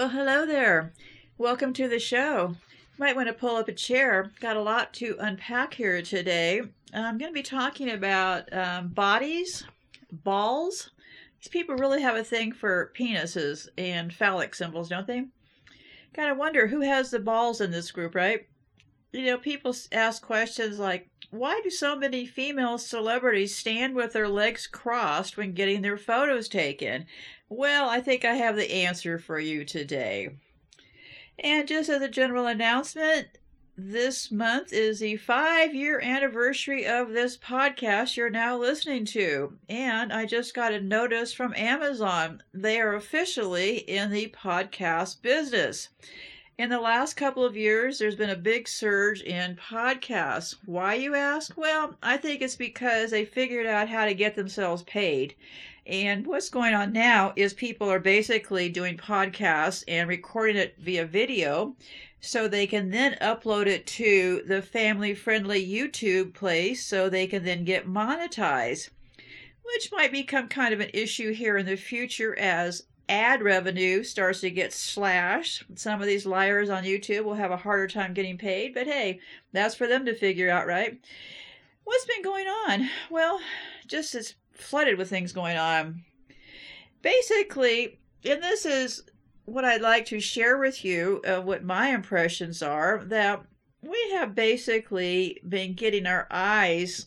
Well, hello there. Welcome to the show. Might want to pull up a chair. Got a lot to unpack here today. I'm going to be talking about um, bodies, balls. These people really have a thing for penises and phallic symbols, don't they? Kind of wonder who has the balls in this group, right? You know, people ask questions like, why do so many female celebrities stand with their legs crossed when getting their photos taken? Well, I think I have the answer for you today. And just as a general announcement, this month is the five year anniversary of this podcast you're now listening to. And I just got a notice from Amazon. They are officially in the podcast business. In the last couple of years, there's been a big surge in podcasts. Why, you ask? Well, I think it's because they figured out how to get themselves paid. And what's going on now is people are basically doing podcasts and recording it via video so they can then upload it to the family friendly YouTube place so they can then get monetized, which might become kind of an issue here in the future as ad revenue starts to get slashed. Some of these liars on YouTube will have a harder time getting paid, but hey, that's for them to figure out, right? What's been going on? Well, just as flooded with things going on. Basically, and this is what I'd like to share with you of what my impressions are that we have basically been getting our eyes,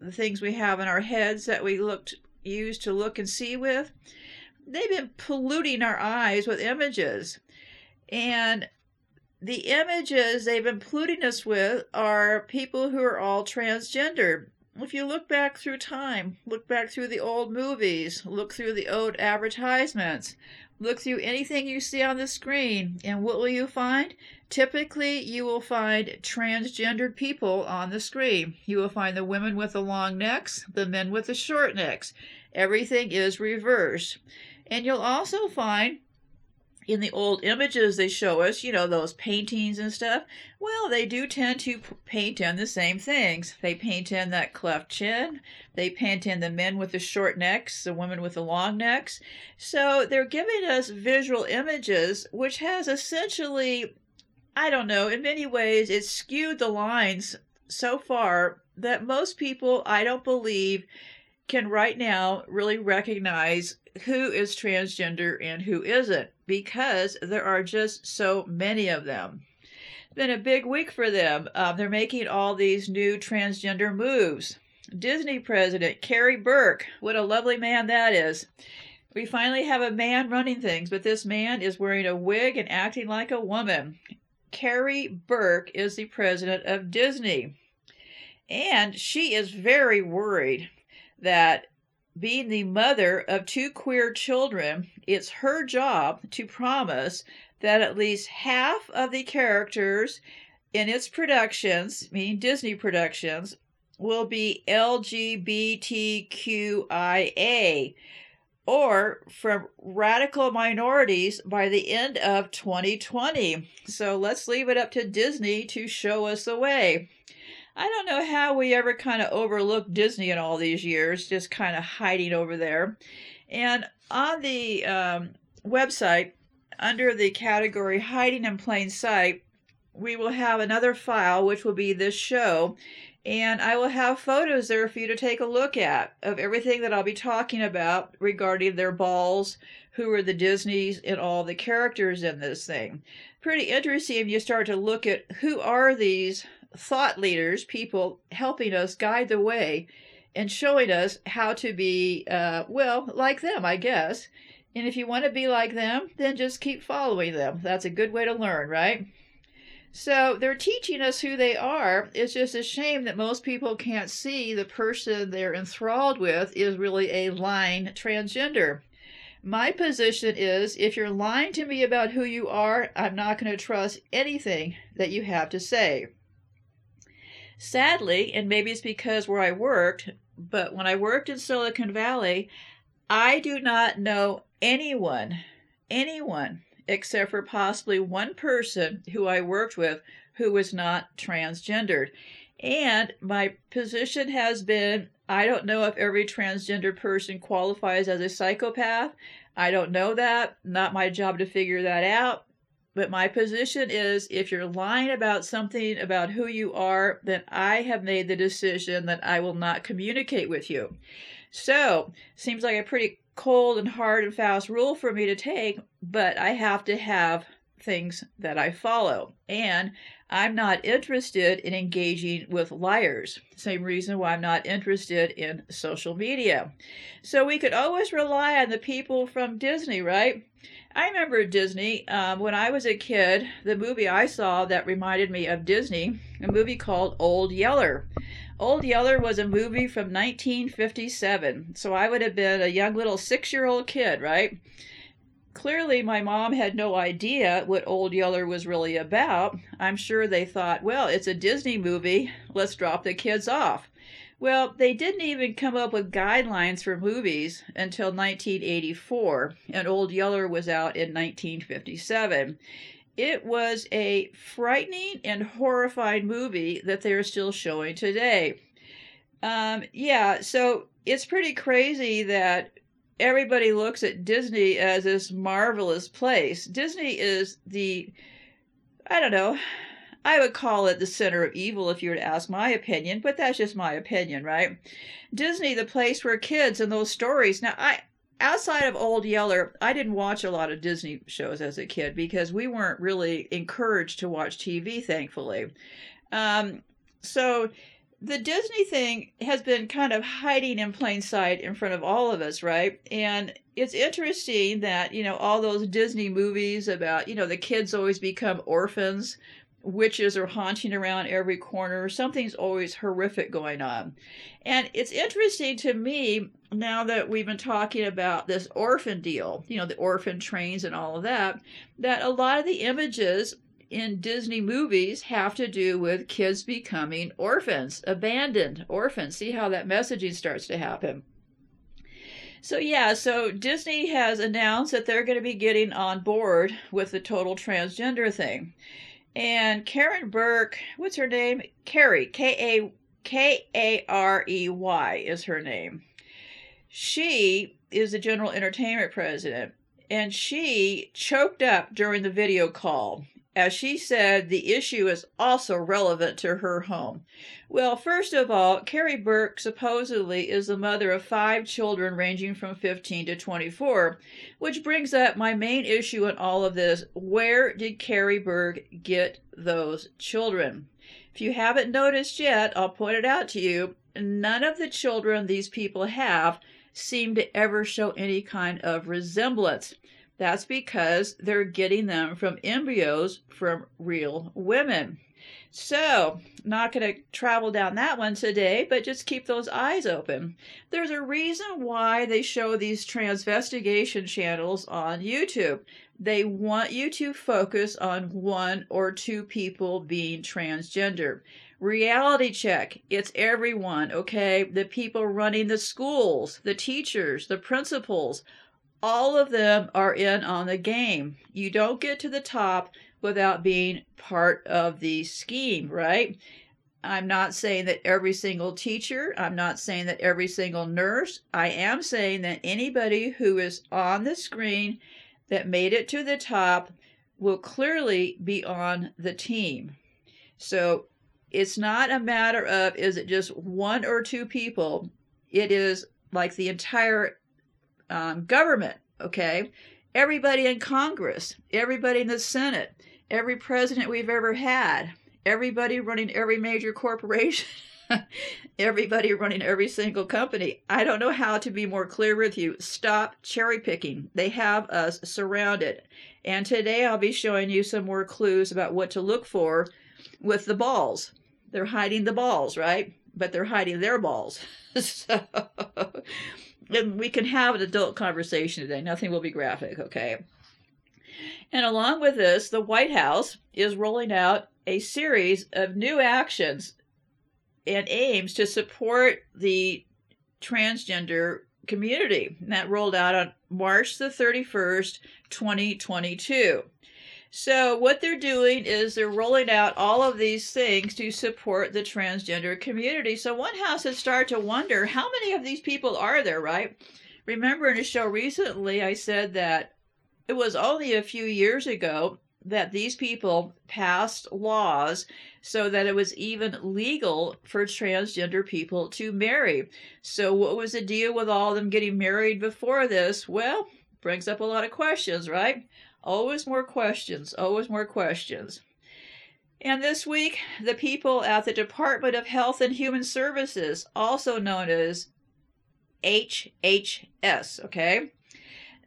the things we have in our heads that we looked use to look and see with, they've been polluting our eyes with images. And the images they've been polluting us with are people who are all transgender. If you look back through time, look back through the old movies, look through the old advertisements, look through anything you see on the screen, and what will you find? Typically, you will find transgendered people on the screen. You will find the women with the long necks, the men with the short necks. Everything is reversed. And you'll also find in the old images they show us, you know, those paintings and stuff, well, they do tend to paint in the same things. They paint in that cleft chin, they paint in the men with the short necks, the women with the long necks. So they're giving us visual images, which has essentially, I don't know, in many ways, it's skewed the lines so far that most people, I don't believe, can right now really recognize who is transgender and who isn't because there are just so many of them. It's been a big week for them. Um, they're making all these new transgender moves. Disney president Karey Burke, what a lovely man that is. We finally have a man running things, but this man is wearing a wig and acting like a woman. Karey Burke is the president of Disney. And she is very worried that being the mother of two queer children, it's her job to promise that at least half of the characters in its productions, meaning Disney productions, will be LGBTQIA or from radical minorities by the end of 2020. So let's leave it up to Disney to show us the way. I don't know how we ever kind of overlooked Disney in all these years, just kind of hiding over there. And on the um, website, under the category Hiding in Plain Sight, we will have another file, which will be this show. And I will have photos there for you to take a look at of everything that I'll be talking about regarding their balls, who are the Disneys, and all the characters in this thing. Pretty interesting if you start to look at who are these thought leaders, people helping us guide the way and showing us how to be, uh, well, like them, I guess. And if you want to be like them, then just keep following them. That's a good way to learn, right? So they're teaching us who they are. It's just a shame that most people can't see the person they're enthralled with is really a lying transgender. My position is if you're lying to me about who you are, I'm not going to trust anything that you have to say. Sadly, and maybe it's because where I worked, but when I worked in Silicon Valley, I do not know anyone, anyone, except for possibly one person who I worked with who was not transgendered. And my position has been I don't know if every transgender person qualifies as a psychopath. I don't know that. Not my job to figure that out. But my position is if you're lying about something about who you are, then I have made the decision that I will not communicate with you. So, seems like a pretty cold and hard and fast rule for me to take, but I have to have things that I follow. And I'm not interested in engaging with liars. Same reason why I'm not interested in social media. So we could always rely on the people from Disney, right? I remember Disney um, when I was a kid. The movie I saw that reminded me of Disney, a movie called Old Yeller. Old Yeller was a movie from 1957, so I would have been a young little six year old kid, right? Clearly, my mom had no idea what Old Yeller was really about. I'm sure they thought, well, it's a Disney movie, let's drop the kids off. Well, they didn't even come up with guidelines for movies until 1984, and Old Yeller was out in 1957. It was a frightening and horrifying movie that they're still showing today. Um, yeah, so it's pretty crazy that everybody looks at Disney as this marvelous place. Disney is the, I don't know, I would call it the center of evil if you were to ask my opinion, but that's just my opinion, right? Disney, the place where kids and those stories. Now, I outside of Old Yeller, I didn't watch a lot of Disney shows as a kid because we weren't really encouraged to watch TV, thankfully. Um, so the Disney thing has been kind of hiding in plain sight in front of all of us, right? And it's interesting that, you know, all those Disney movies about, you know, the kids always become orphans, witches are haunting around every corner, something's always horrific going on. And it's interesting to me now that we've been talking about this orphan deal, you know, the orphan trains and all of that, that a lot of the images in Disney movies have to do with kids becoming orphans, abandoned orphans. See how that messaging starts to happen. So, yeah, so Disney has announced that they're going to be getting on board with the total transgender thing. And Karen Burke, what's her name? Karey, K A K A R E Y is her name. She is the general entertainment president, and she choked up during the video call as she said the issue is also relevant to her home. Well, first of all, Karey Burke supposedly is the mother of five children ranging from 15 to 24, which brings up my main issue in all of this. Where did Karey Burke get those children? If you haven't noticed yet, I'll point it out to you. None of the children these people have seem to ever show any kind of resemblance. That's because they're getting them from embryos from real women. So, not going to travel down that one today, but just keep those eyes open. There's a reason why they show these transvestigation channels on YouTube. They want you to focus on one or two people being transgender. Reality check. It's everyone, okay? The people running the schools, the teachers, the principals, all of them are in on the game. You don't get to the top without being part of the scheme, right? I'm not saying that every single teacher, I'm not saying that every single nurse. I am saying that anybody who is on the screen that made it to the top will clearly be on the team. So it's not a matter of is it just one or two people? It is like the entire um, government, okay? Everybody in Congress, everybody in the Senate, every president we've ever had, everybody running every major corporation, everybody running every single company. I don't know how to be more clear with you. Stop cherry picking. They have us surrounded. And today I'll be showing you some more clues about what to look for with the balls. They're hiding the balls, right? But they're hiding their balls. so, we can have an adult conversation today. Nothing will be graphic, okay? And along with this, the White House is rolling out a series of new actions and aims to support the transgender community. And that rolled out on March the 31st, 2022. So, what they're doing is they're rolling out all of these things to support the transgender community. So, one has to start to wonder how many of these people are there, right? Remember in a show recently, I said that it was only a few years ago that these people passed laws so that it was even legal for transgender people to marry. So, what was the deal with all of them getting married before this? Well, brings up a lot of questions, right? Always more questions, always more questions. And this week, the people at the Department of Health and Human Services, also known as HHS, okay?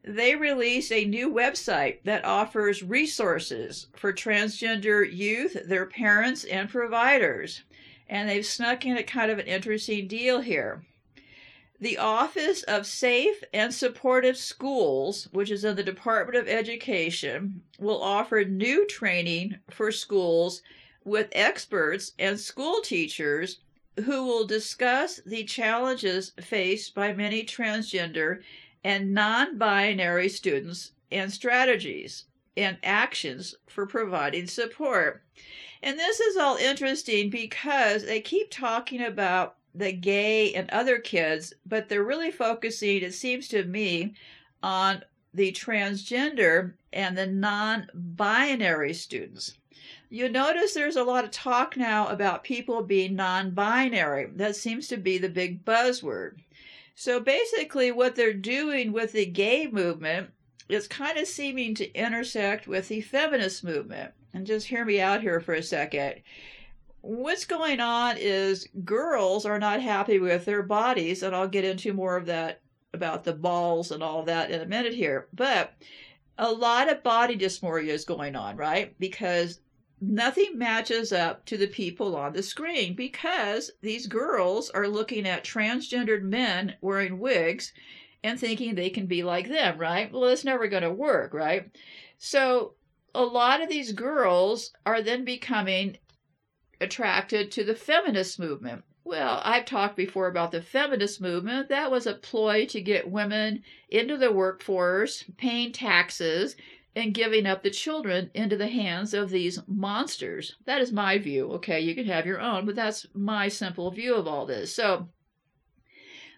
They released a new website that offers resources for transgender youth, their parents, and providers. And they've snuck in a kind of an interesting deal here. The Office of Safe and Supportive Schools, which is in the Department of Education, will offer new training for schools with experts and school teachers who will discuss the challenges faced by many transgender and non binary students and strategies and actions for providing support. And this is all interesting because they keep talking about the gay and other kids, but they're really focusing, it seems to me, on the transgender and the non binary students. You notice there's a lot of talk now about people being non binary. That seems to be the big buzzword. So basically, what they're doing with the gay movement is kind of seeming to intersect with the feminist movement. And just hear me out here for a second what's going on is girls are not happy with their bodies, and I'll get into more of that about the balls and all that in a minute here. But a lot of body dysphoria is going on, right? Because nothing matches up to the people on the screen because these girls are looking at transgendered men wearing wigs and thinking they can be like them, right? Well, that's never going to work, right? So a lot of these girls are then becoming attracted to the feminist movement. Well, I've talked before about the feminist movement. That was a ploy to get women into the workforce, paying taxes, and giving up the children into the hands of these monsters. That is my view. Okay, you can have your own, but that's my simple view of all this. So,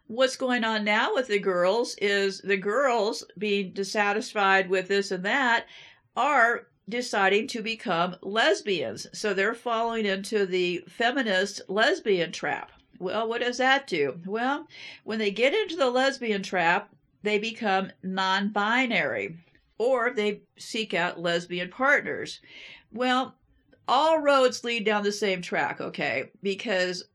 what's going on now with the girls is the girls being dissatisfied with this and that are deciding to become lesbians. So they're falling into the feminist lesbian trap. Well, what does that do? Well, when they get into the lesbian trap, they become non binary or they seek out lesbian partners. Well, all roads lead down the same track, okay? Because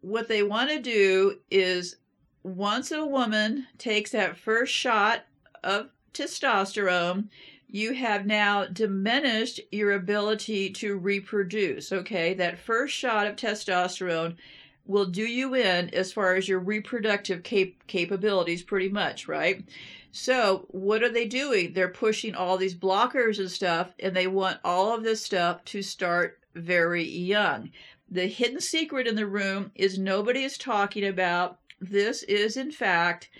what they want to do is once a woman takes that first shot of testosterone, you have now diminished your ability to reproduce. Okay, that first shot of testosterone will do you in as far as your reproductive cap- capabilities, pretty much, right? So, what are they doing? They're pushing all these blockers and stuff, and they want all of this stuff to start very young. The hidden secret in the room is nobody is talking about this is, in fact,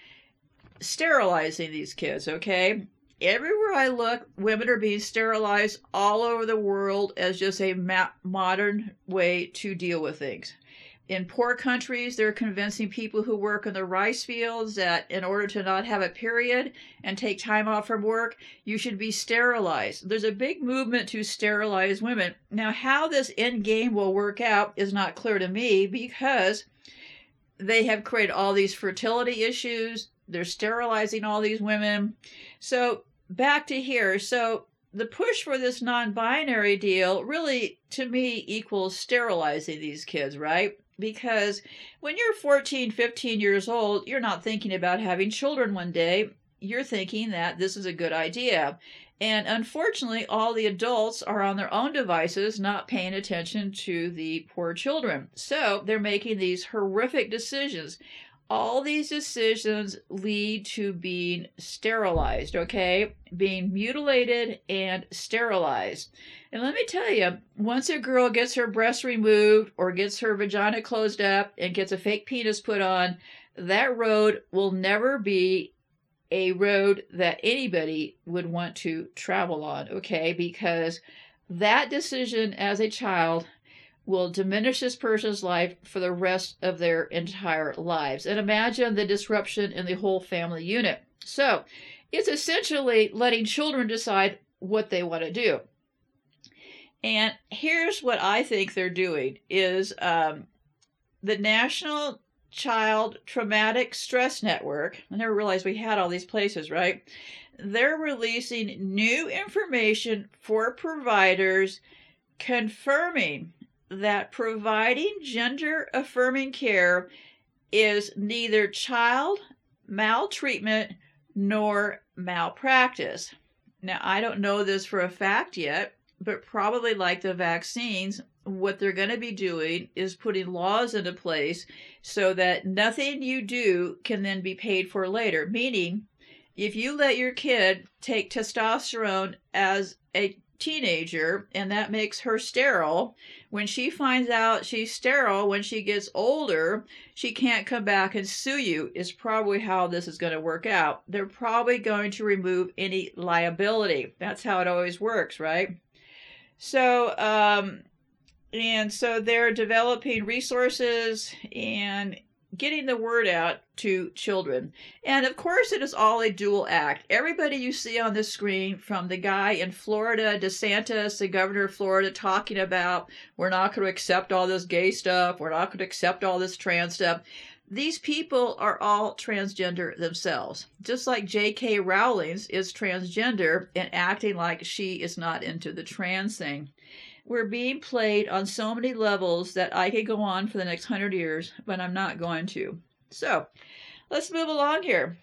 sterilizing these kids, okay? Everywhere I look, women are being sterilized all over the world as just a ma- modern way to deal with things. In poor countries, they're convincing people who work in the rice fields that in order to not have a period and take time off from work, you should be sterilized. There's a big movement to sterilize women. Now, how this end game will work out is not clear to me because they have created all these fertility issues. They're sterilizing all these women. So, back to here. So, the push for this non binary deal really, to me, equals sterilizing these kids, right? Because when you're 14, 15 years old, you're not thinking about having children one day. You're thinking that this is a good idea. And unfortunately, all the adults are on their own devices, not paying attention to the poor children. So they're making these horrific decisions. All these decisions lead to being sterilized, okay? Being mutilated and sterilized. And let me tell you, once a girl gets her breast removed or gets her vagina closed up and gets a fake penis put on, that road will never be a road that anybody would want to travel on, okay? Because that decision as a child will diminish this person's life for the rest of their entire lives. And imagine the disruption in the whole family unit. So it's essentially letting children decide what they want to do. And here's what I think they're doing is um, the National Child Traumatic Stress Network. I never realized we had all these places, right? They're releasing new information for providers confirming that providing gender affirming care is neither child maltreatment nor malpractice. Now, I don't know this for a fact yet, but probably like the vaccines, what they're going to be doing is putting laws into place so that nothing you do can then be paid for later. Meaning, if you let your kid take testosterone as a teenager and that makes her sterile, when she finds out she's sterile when she gets older, she can't come back and sue you, is probably how this is going to work out. They're probably going to remove any liability. That's how it always works, right? So, um, and so they're developing resources and getting the word out to children. And of course, it is all a dual act. Everybody you see on the screen, from the guy in Florida, DeSantis, the governor of Florida, talking about we're not going to accept all this gay stuff, we're not going to accept all this trans stuff. These people are all transgender themselves. Just like J.K. Rowling's is transgender and acting like she is not into the trans thing. We're being played on so many levels that I could go on for the next hundred years, but I'm not going to. So, let's move along here.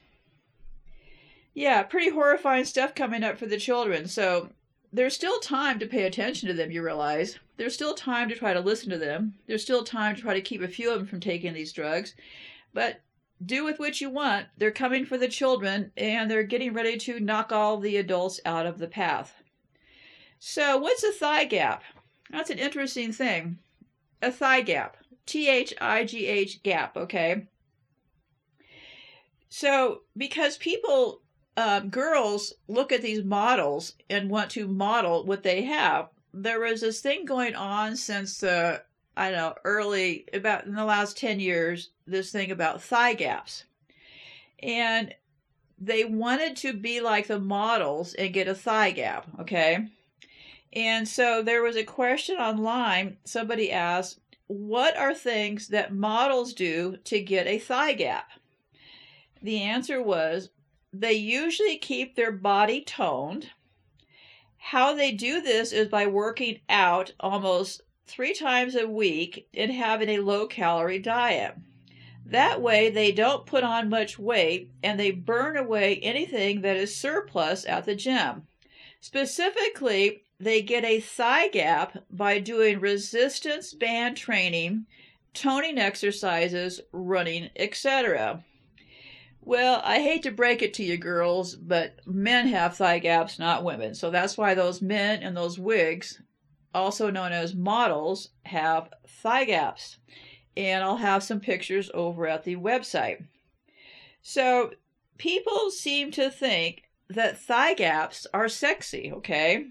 Yeah, pretty horrifying stuff coming up for the children. So, there's still time to pay attention to them, you realize. There's still time to try to listen to them. There's still time to try to keep a few of them from taking these drugs. But do with what you want. They're coming for the children and they're getting ready to knock all the adults out of the path. So, what's a thigh gap? That's an interesting thing. A thigh gap. T H I G H gap, okay? So, because people, um, girls look at these models and want to model what they have, there was this thing going on since the, I don't know, early, about in the last 10 years, this thing about thigh gaps. And they wanted to be like the models and get a thigh gap, okay? And so there was a question online. Somebody asked, What are things that models do to get a thigh gap? The answer was they usually keep their body toned. How they do this is by working out almost three times a week and having a low calorie diet. That way, they don't put on much weight and they burn away anything that is surplus at the gym. Specifically, they get a thigh gap by doing resistance band training, toning exercises, running, etc. Well, I hate to break it to you girls, but men have thigh gaps, not women. So that's why those men in those wigs, also known as models, have thigh gaps. And I'll have some pictures over at the website. So people seem to think that thigh gaps are sexy, okay?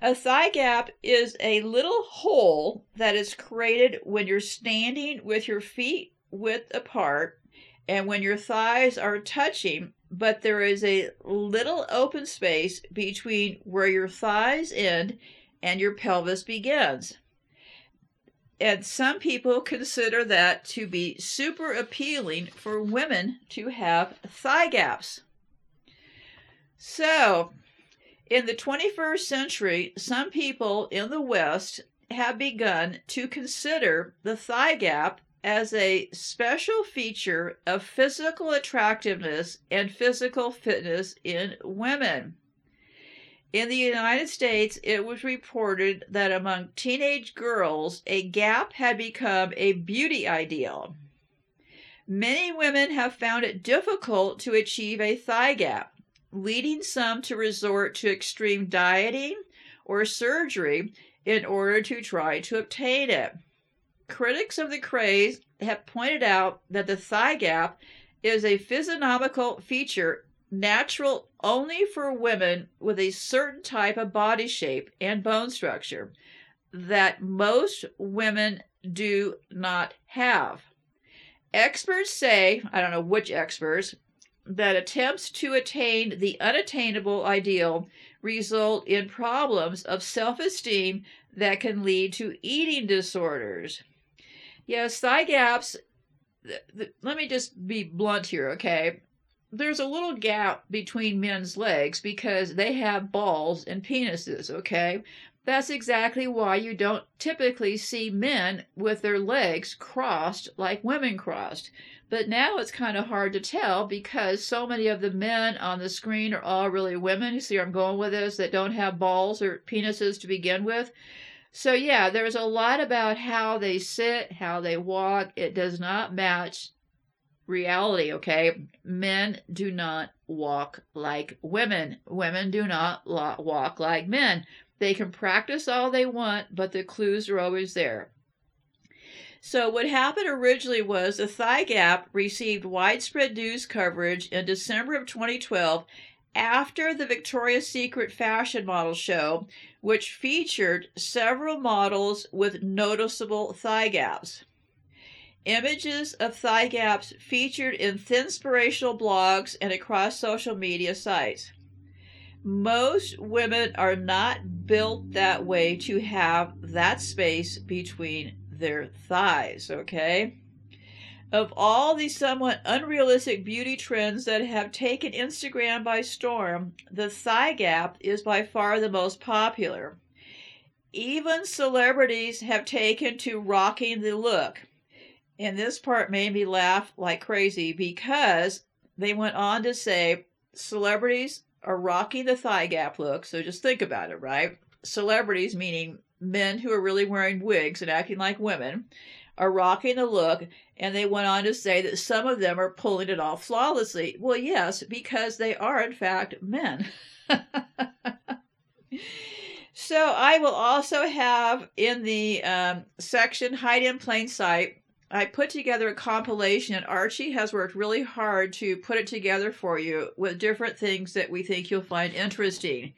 A thigh gap is a little hole that is created when you're standing with your feet width apart and when your thighs are touching, but there is a little open space between where your thighs end and your pelvis begins. And some people consider that to be super appealing for women to have thigh gaps. So, in the 21st century, some people in the West have begun to consider the thigh gap as a special feature of physical attractiveness and physical fitness in women. In the United States, it was reported that among teenage girls, a gap had become a beauty ideal. Many women have found it difficult to achieve a thigh gap, leading some to resort to extreme dieting or surgery in order to try to obtain it. Critics of the craze have pointed out that the thigh gap is a physiognomical feature natural only for women with a certain type of body shape and bone structure that most women do not have. Experts say, I don't know which experts, that attempts to attain the unattainable ideal result in problems of self esteem that can lead to eating disorders. Yes, thigh gaps. th- th- let me just be blunt here, okay? There's a little gap between men's legs because they have balls and penises, okay? That's exactly why you don't typically see men with their legs crossed like women crossed. But now it's kind of hard to tell because so many of the men on the screen are all really women. You see where I'm going with this that don't have balls or penises to begin with. So, yeah, there's a lot about how they sit, how they walk. It does not match reality, okay? Men do not walk like women. Women do not walk like men. They can practice all they want, but the clues are always there. So, what happened originally was the thigh gap received widespread news coverage in December of 2012 after the Victoria's Secret fashion model show, which featured several models with noticeable thigh gaps. Images of thigh gaps featured in thinspirational blogs and across social media sites. Most women are not built that way to have that space between their thighs, okay? Of all the somewhat unrealistic beauty trends that have taken Instagram by storm, the thigh gap is by far the most popular. Even celebrities have taken to rocking the look. And this part made me laugh like crazy because they went on to say celebrities are rocking the thigh gap look. So just think about it, right? Celebrities, meaning men who are really wearing wigs and acting like women, are rocking the look. And they went on to say that some of them are pulling it off flawlessly. Well, yes, because they are, in fact, men. so I will also have in the um, section Hide in Plain Sight I put together a compilation, and Archie has worked really hard to put it together for you with different things that we think you'll find interesting.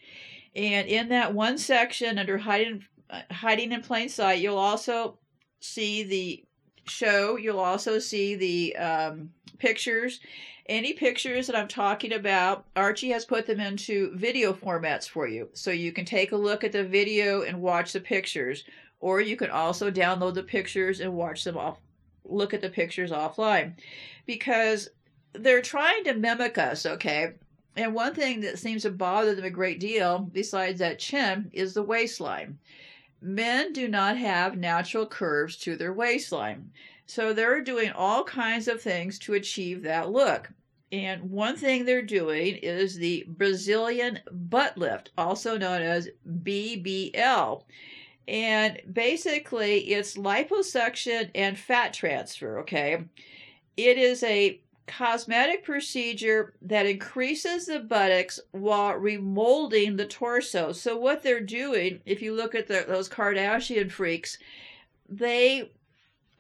And in that one section under hiding, hiding in plain sight, you'll also see the show. You'll also see the um, pictures. Any pictures that I'm talking about, Archie has put them into video formats for you. So you can take a look at the video and watch the pictures. Or you can also download the pictures and watch them off look at the pictures offline because they're trying to mimic us, okay? And one thing that seems to bother them a great deal, besides that chin, is the waistline. Men do not have natural curves to their waistline. So they're doing all kinds of things to achieve that look. And one thing they're doing is the Brazilian butt lift, also known as BBL. And basically, it's liposuction and fat transfer, okay? It is a cosmetic procedure that increases the buttocks while remolding the torso. So, what they're doing, if you look at the, those Kardashian freaks, they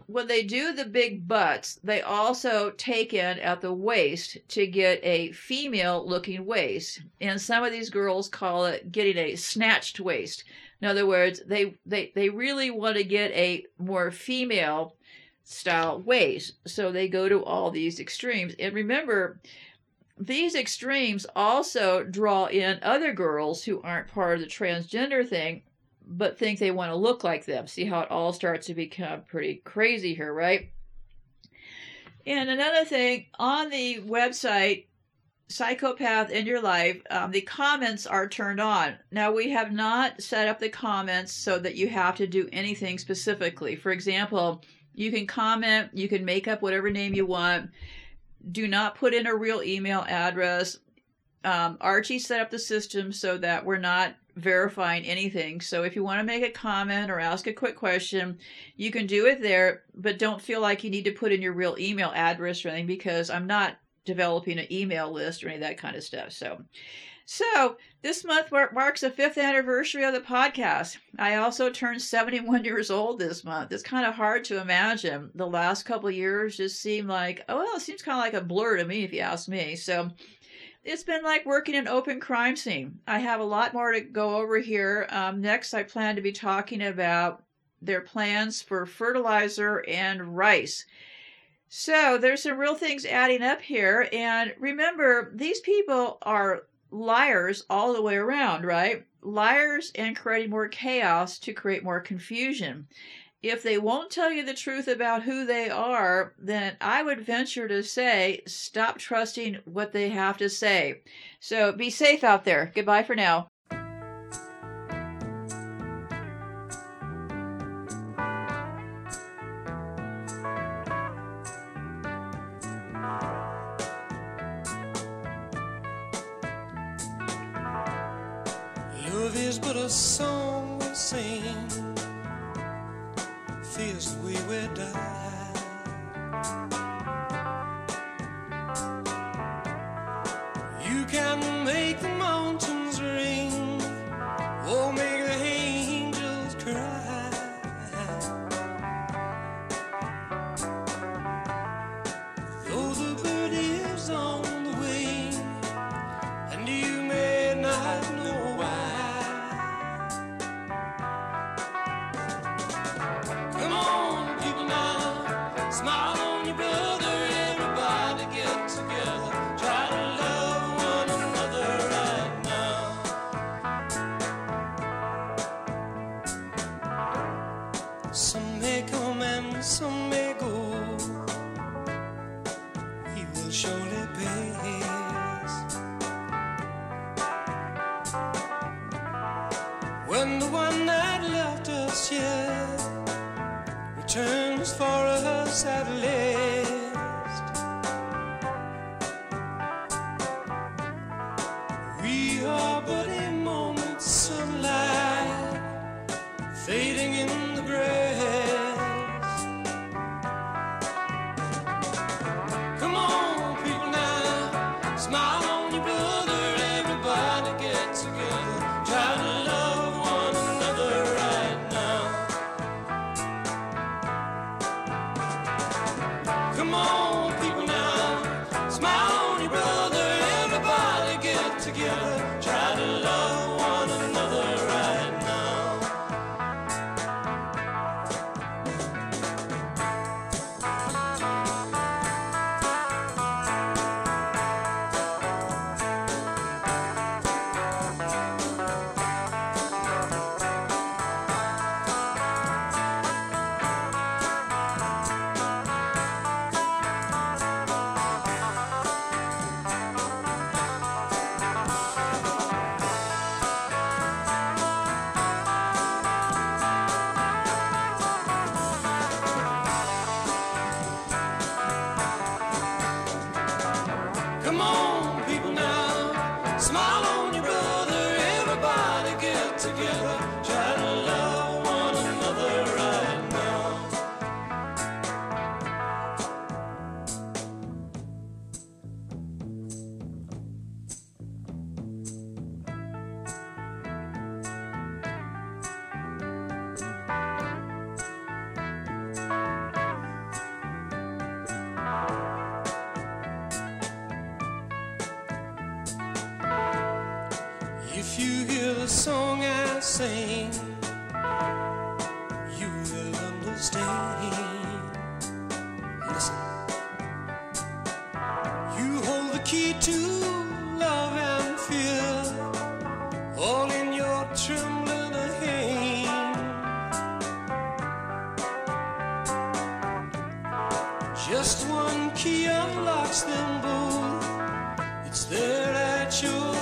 when they do the big butts, they also take in at the waist to get a female looking waist. And some of these girls call it getting a snatched waist. In other words, they, they, they really want to get a more female style waist. So they go to all these extremes. And remember, these extremes also draw in other girls who aren't part of the transgender thing but think they want to look like them. See how it all starts to become pretty crazy here, right? And another thing on the website, Psychopath in Your Life, um, the comments are turned on. Now, we have not set up the comments so that you have to do anything specifically. For example, you can comment, you can make up whatever name you want. Do not put in a real email address. Um, Archie set up the system so that we're not verifying anything. So if you want to make a comment or ask a quick question, you can do it there, but don't feel like you need to put in your real email address or anything because I'm not developing an email list or any of that kind of stuff. So so this month mar- marks the fifth anniversary of the podcast. I also turned 71 years old this month. It's kind of hard to imagine. The last couple years just seem like, oh, well, it seems kind of like a blur to me, if you ask me. So it's been like working an open crime scene. I have a lot more to go over here. Um, next, I plan to be talking about their plans for fertilizer and rice. So there's some real things adding up here. And remember, these people are liars all the way around, right? Liars and creating more chaos to create more confusion. If they won't tell you the truth about who they are, then I would venture to say stop trusting what they have to say. So be safe out there. Goodbye for now. Can Just one key unlocks them both. It's there at your